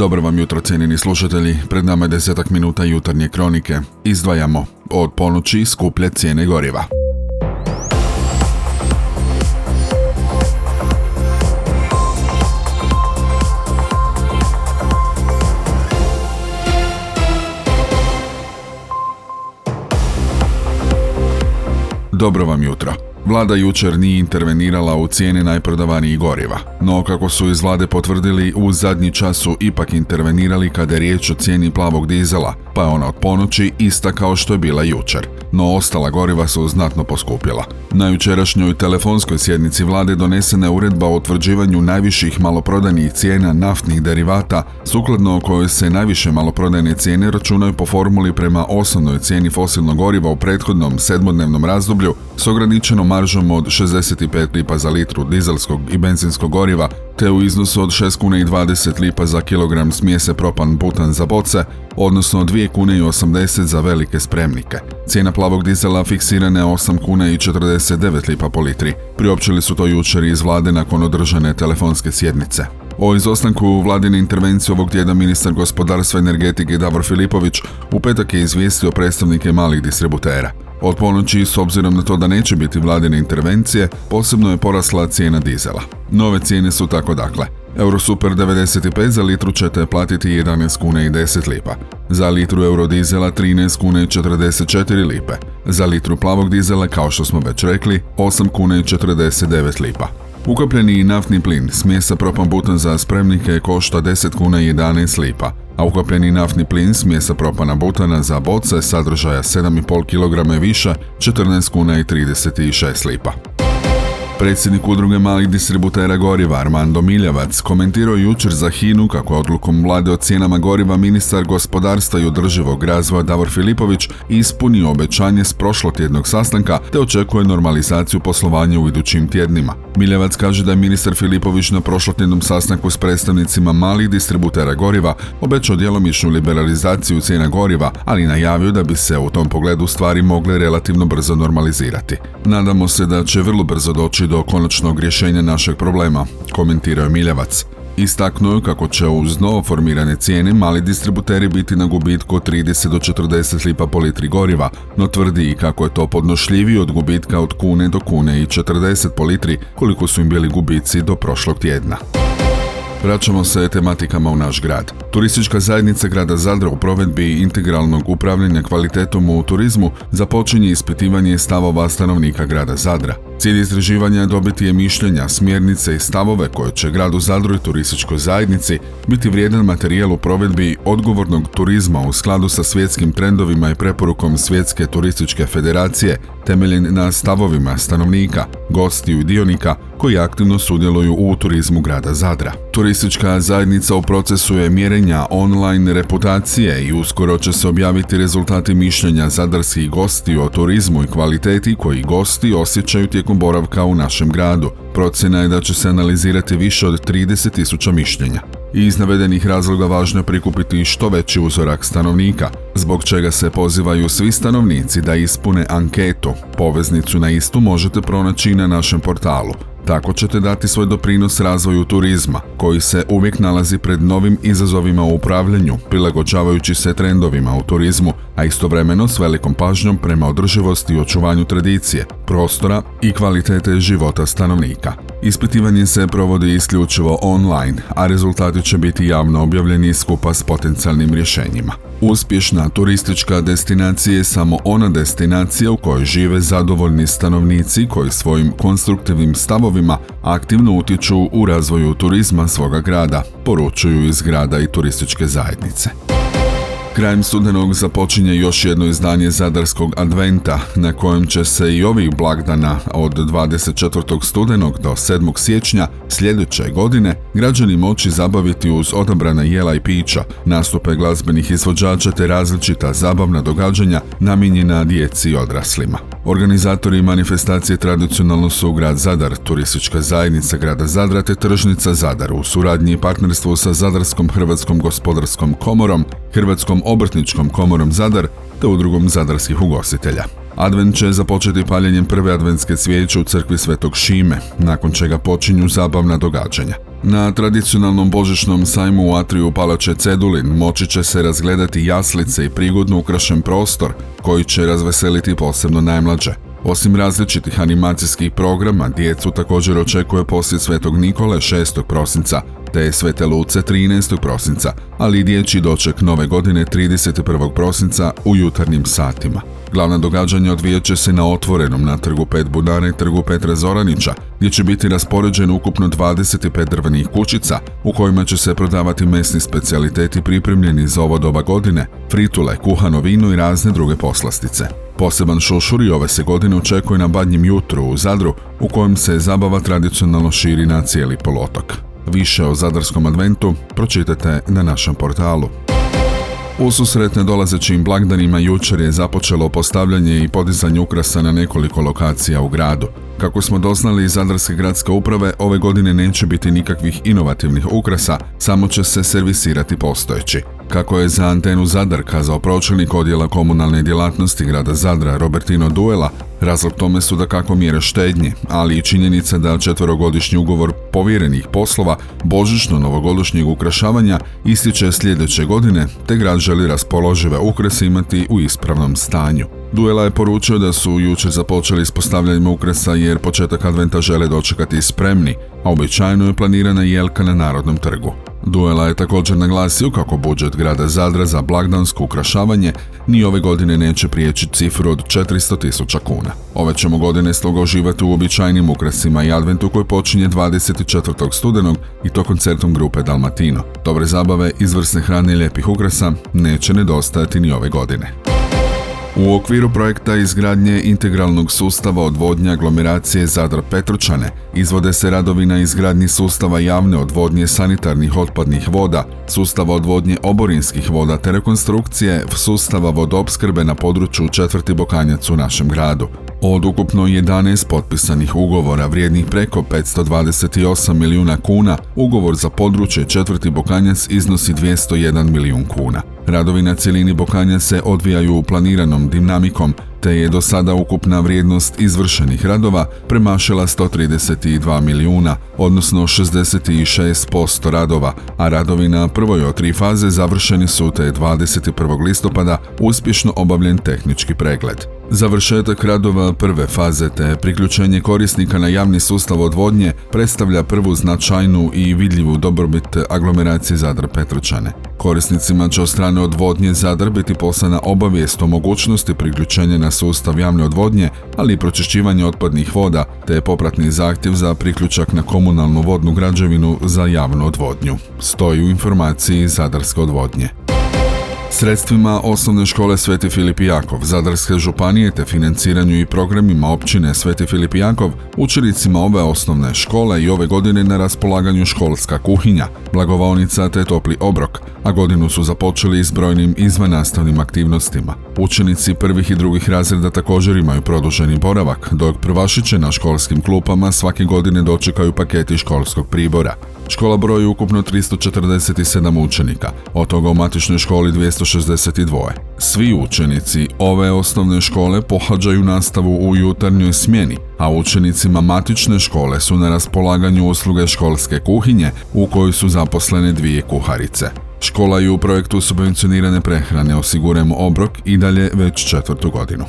Dobro vam jutro, cijenjeni slušatelji. Pred nama je desetak minuta jutarnje kronike. Izdvajamo od ponoći skuplje cijene goriva. Dobro vam jutro. Vlada jučer nije intervenirala u cijene najprodavanijih goriva, no kako su iz vlade potvrdili, u zadnji čas su ipak intervenirali kada je riječ o cijeni plavog dizela, pa je ona od ponoći ista kao što je bila jučer, no ostala goriva su znatno poskupjela. Na jučerašnjoj telefonskoj sjednici vlade donesena je uredba o utvrđivanju najviših maloprodajnih cijena naftnih derivata, sukladno kojoj se najviše maloprodajne cijene računaju po formuli prema osnovnoj cijeni fosilnog goriva u prethodnom sedmodnevnom razdoblju s ograničenom maržom od 65 lipa za litru dizelskog i benzinskog goriva, te u iznosu od 6 kuna i 20 lipa za kilogram smjese propan butan za boce, odnosno 2 kune i 80 za velike spremnike. Cijena plavog dizela fiksirana je 8 kuna i 49 lipa po litri. Priopćili su to jučer iz vlade nakon održane telefonske sjednice. O izostanku vladine intervencije ovog tjedna ministar gospodarstva energetike Davor Filipović u petak je izvijestio predstavnike malih distributera. Od ponoći, s obzirom na to da neće biti vladine intervencije, posebno je porasla cijena dizela. Nove cijene su tako dakle. Eurosuper 95 za litru ćete platiti 11 kuna i 10 lipa. Za litru eurodizela 13 kuna i 44 lipe. Za litru plavog dizela, kao što smo već rekli, 8 kuna i 49 lipa. Ukapljeni naftni plin, smjesa propan-butan za spremnike košta 10 kuna i 11 lipa, a ukapljeni naftni plin smjesa propana butana za boce sadržaja 7,5 kg više 14 kuna i 36 lipa. Predsjednik udruge malih distributera goriva Armando Miljavac komentirao jučer za Hinu kako je odlukom vlade o cijenama goriva ministar gospodarstva i održivog razvoja Davor Filipović ispunio obećanje s prošlotjednog sastanka te očekuje normalizaciju poslovanja u idućim tjednima. Miljevac kaže da je ministar Filipović na prošlotjednom sastanku s predstavnicima malih distributera goriva obećao djelomičnu liberalizaciju cijena goriva, ali najavio da bi se u tom pogledu stvari mogle relativno brzo normalizirati. Nadamo se da će vrlo brzo doći do konačnog rješenja našeg problema, komentirao je Miljevac. Istaknuo je kako će uz novo formirane cijene mali distributeri biti na gubitku od 30 do 40 lipa po litri goriva, no tvrdi i kako je to podnošljivije od gubitka od kune do kune i 40 po litri koliko su im bili gubici do prošlog tjedna. Vraćamo se tematikama u naš grad. Turistička zajednica grada Zadra u provedbi integralnog upravljanja kvalitetom u turizmu započinje ispitivanje stavova stanovnika grada Zadra. Cilj istraživanja je dobiti je mišljenja, smjernice i stavove koje će gradu Zadru i turističkoj zajednici biti vrijedan materijal u provedbi odgovornog turizma u skladu sa svjetskim trendovima i preporukom Svjetske turističke federacije temeljen na stavovima stanovnika, gostiju i dionika koji aktivno sudjeluju u turizmu grada Zadra. Turistička zajednica u procesu je mjerenja online reputacije i uskoro će se objaviti rezultati mišljenja zadarskih gosti o turizmu i kvaliteti koji gosti osjećaju tijekom boravka u našem gradu. Procjena je da će se analizirati više od 30.000 mišljenja. I iz navedenih razloga važno je prikupiti što veći uzorak stanovnika, zbog čega se pozivaju svi stanovnici da ispune anketu. Poveznicu na istu možete pronaći na našem portalu tako ćete dati svoj doprinos razvoju turizma, koji se uvijek nalazi pred novim izazovima u upravljanju, prilagođavajući se trendovima u turizmu, a istovremeno s velikom pažnjom prema održivosti i očuvanju tradicije, prostora i kvalitete života stanovnika. Ispitivanje se provodi isključivo online, a rezultati će biti javno objavljeni skupa s potencijalnim rješenjima. Uspješna turistička destinacija je samo ona destinacija u kojoj žive zadovoljni stanovnici koji svojim konstruktivnim stavovima aktivno utječu u razvoju turizma svoga grada, poručuju iz grada i turističke zajednice. Krajem studenog započinje još jedno izdanje Zadarskog adventa, na kojem će se i ovih blagdana od 24. studenog do 7. siječnja sljedeće godine građani moći zabaviti uz odabrana jela i pića, nastupe glazbenih izvođača te različita zabavna događanja namijenjena djeci i odraslima. Organizatori manifestacije tradicionalno su grad Zadar, turistička zajednica grada Zadra te tržnica Zadar u suradnji i partnerstvu sa Zadarskom Hrvatskom gospodarskom komorom, Hrvatskom obrtničkom komorom Zadar te udrugom zadarskih ugostitelja. Advent će započeti paljenjem prve adventske cvijeće u crkvi Svetog Šime, nakon čega počinju zabavna događanja. Na tradicionalnom božićnom sajmu u Atriju Palače Cedulin moći će se razgledati jaslice i prigodno ukrašen prostor koji će razveseliti posebno najmlađe. Osim različitih animacijskih programa, djecu također očekuje poslije Svetog Nikole 6. prosinca, te Svete Luce 13. prosinca, ali i doček nove godine 31. prosinca u jutarnjim satima. Glavna događanja odvijat će se na otvorenom na trgu Pet Budara i trgu Petra Zoranića, gdje će biti raspoređeno ukupno 25 drvenih kućica u kojima će se prodavati mesni specijaliteti pripremljeni za ovo doba godine, fritule, kuhano vino i razne druge poslastice. Poseban šušur i ove se godine očekuje na Badnjem jutru u Zadru, u kojem se zabava tradicionalno širi na cijeli polotok. Više o Zadarskom adventu pročitajte na našem portalu. U susretne dolazećim blagdanima jučer je započelo postavljanje i podizanje ukrasa na nekoliko lokacija u gradu. Kako smo doznali iz Zadarske gradske uprave, ove godine neće biti nikakvih inovativnih ukrasa, samo će se servisirati postojeći. Kako je za antenu Zadar kazao pročelnik odjela komunalne djelatnosti grada Zadra Robertino Duela, razlog tome su da kako mjere štednje, ali i činjenica da četverogodišnji ugovor povjerenih poslova božićno-novogodišnjeg ukrašavanja ističe sljedeće godine, te grad želi raspoložive ukrase imati u ispravnom stanju. Duela je poručio da su jučer započeli s postavljanjem ukrasa jer početak adventa žele dočekati spremni, a običajno je planirana jelka na Narodnom trgu. Duela je također naglasio kako budžet grada Zadra za blagdansko ukrašavanje ni ove godine neće prijeći cifru od 400 tisuća kuna. Ove ćemo godine stoga uživati u običajnim ukrasima i adventu koji počinje 24. studenog i to koncertom grupe Dalmatino. Dobre zabave, izvrsne hrane i lijepih ukrasa neće nedostajati ni ove godine. U okviru projekta izgradnje integralnog sustava odvodnje aglomeracije Zadar Petručane izvode se radovi na izgradnji sustava javne odvodnje sanitarnih otpadnih voda, sustava odvodnje oborinskih voda te rekonstrukcije sustava vodoopskrbe na području četvrti Bokanjac u našem gradu. Od ukupno 11 potpisanih ugovora vrijednih preko 528 milijuna kuna, ugovor za područje četvrti Bokanjac iznosi 201 milijun kuna. Radovi na cijelini Bokanja se odvijaju planiranom dinamikom, te je do sada ukupna vrijednost izvršenih radova premašila 132 milijuna, odnosno 66% radova, a radovi na prvoj od tri faze završeni su te 21. listopada uspješno obavljen tehnički pregled. Završetak radova prve faze te priključenje korisnika na javni sustav odvodnje predstavlja prvu značajnu i vidljivu dobrobit aglomeracije Zadar Petročane. Korisnicima će od strane odvodnje Zadar biti poslana obavijest o mogućnosti priključenja na sustav javne odvodnje, ali i pročišćivanje otpadnih voda, te popratni zahtjev za priključak na komunalnu vodnu građevinu za javnu odvodnju. Stoji u informaciji Zadarske odvodnje. Sredstvima osnovne škole Sveti Filip Jakov, Zadarske županije te financiranju i programima općine Sveti Filip Jakov, učenicima ove osnovne škole i ove godine na raspolaganju školska kuhinja, blagovalnica te topli obrok, a godinu su započeli s brojnim izvannastavnim aktivnostima. Učenici prvih i drugih razreda također imaju produženi boravak, dok prvašiće na školskim klupama svake godine dočekaju paketi školskog pribora. Škola broji ukupno 347 učenika, od toga u matičnoj školi 262. Svi učenici ove osnovne škole pohađaju nastavu u jutarnjoj smjeni, a učenicima matične škole su na raspolaganju usluge školske kuhinje u kojoj su zaposlene dvije kuharice. Škola je u projektu subvencionirane prehrane Osigurujemo obrok i dalje već četvrtu godinu.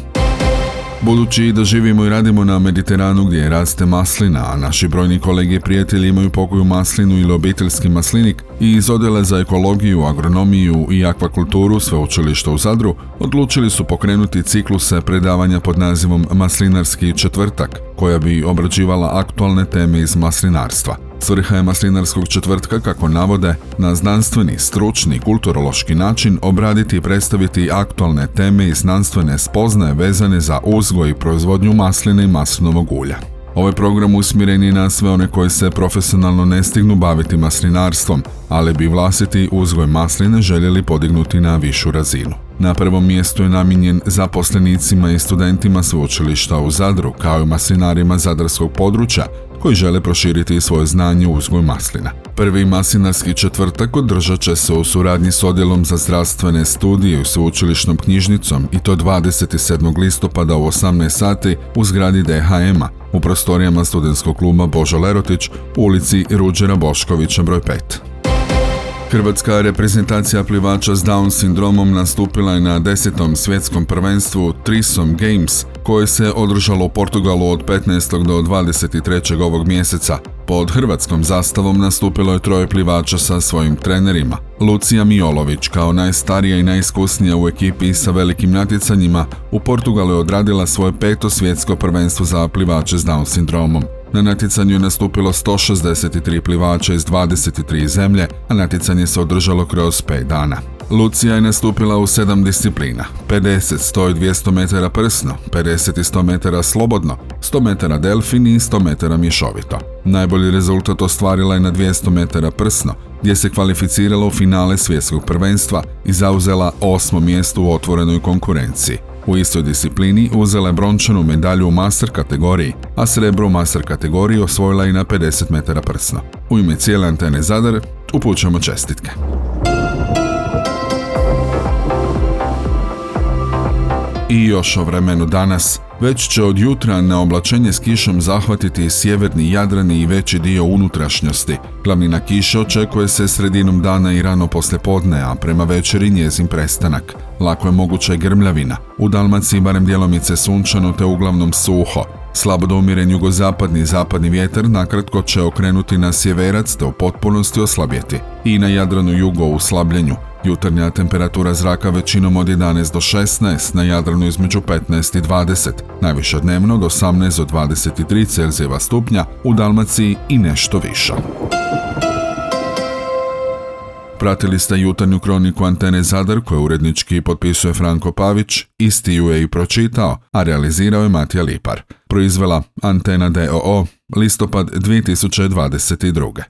Budući da živimo i radimo na Mediteranu gdje raste maslina, a naši brojni kolege i prijatelji imaju pokoju maslinu ili obiteljski maslinik i iz odjela za ekologiju, agronomiju i akvakulturu sveučilišta u Zadru, odlučili su pokrenuti cikluse predavanja pod nazivom Maslinarski četvrtak, koja bi obrađivala aktualne teme iz maslinarstva. Svrha je maslinarskog četvrtka, kako navode, na znanstveni, stručni, kulturološki način obraditi i predstaviti aktualne teme i znanstvene spoznaje vezane za uzgoj i proizvodnju masline i maslinovog ulja. Ovaj program usmjeren je na sve one koji se profesionalno ne stignu baviti maslinarstvom, ali bi vlastiti uzgoj masline željeli podignuti na višu razinu. Na prvom mjestu je namijenjen zaposlenicima i studentima sveučilišta u Zadru, kao i maslinarima zadarskog područja, koji žele proširiti svoje znanje u uzgoju maslina. Prvi maslinarski četvrtak održat će se u suradnji s odjelom za zdravstvene studije i sveučilišnom knjižnicom i to 27. listopada u 18 sati u zgradi DHM-a u prostorijama studentskog kluba Božo Lerotić u ulici Ruđera Boškovića broj 5. Hrvatska reprezentacija plivača s Down sindromom nastupila je na desetom svjetskom prvenstvu Trisom Games koje se održalo u Portugalu od 15. do 23. ovog mjeseca. Pod hrvatskom zastavom nastupilo je troje plivača sa svojim trenerima. Lucija Miolović kao najstarija i najiskusnija u ekipi sa velikim natjecanjima u Portugalu je odradila svoje peto svjetsko prvenstvo za plivače s Down sindromom. Na natjecanju je nastupilo 163 plivača iz 23 zemlje, a natjecanje se održalo kroz 5 dana. Lucija je nastupila u 7 disciplina, 50, 100 i 200 metara prsno, 50 i 100 metara slobodno, 100 metara delfin i 100 metara mješovito. Najbolji rezultat ostvarila je na 200 metara prsno, gdje se kvalificirala u finale svjetskog prvenstva i zauzela osmo mjesto u otvorenoj konkurenciji. U istoj disciplini uzela je brončanu medalju u master kategoriji, a srebro u master kategoriji osvojila i na 50 metara prsno. U ime cijele antene Zadar upućujemo čestitke. I još o vremenu danas, već će od jutra na oblačenje s kišom zahvatiti sjeverni Jadrani i veći dio unutrašnjosti. Glavnina kiše očekuje se sredinom dana i rano podne, a prema večeri njezin prestanak. Lako je moguća grmljavina. U Dalmaciji barem djelomice sunčano te uglavnom suho. Slabo domiren jugozapadni i zapadni vjetar nakratko će okrenuti na sjeverac te u potpunosti oslabjeti. I na Jadranu jugo u slabljenju. Jutarnja temperatura zraka većinom od 11 do 16, na Jadranu između 15 i 20, najviše dnevno do 18 do 23 Celzijeva stupnja, u Dalmaciji i nešto više. Pratili ste jutarnju kroniku Antene Zadar koju urednički potpisuje Franko Pavić, isti ju je i pročitao, a realizirao je Matija Lipar. Proizvela Antena DOO, listopad 2022.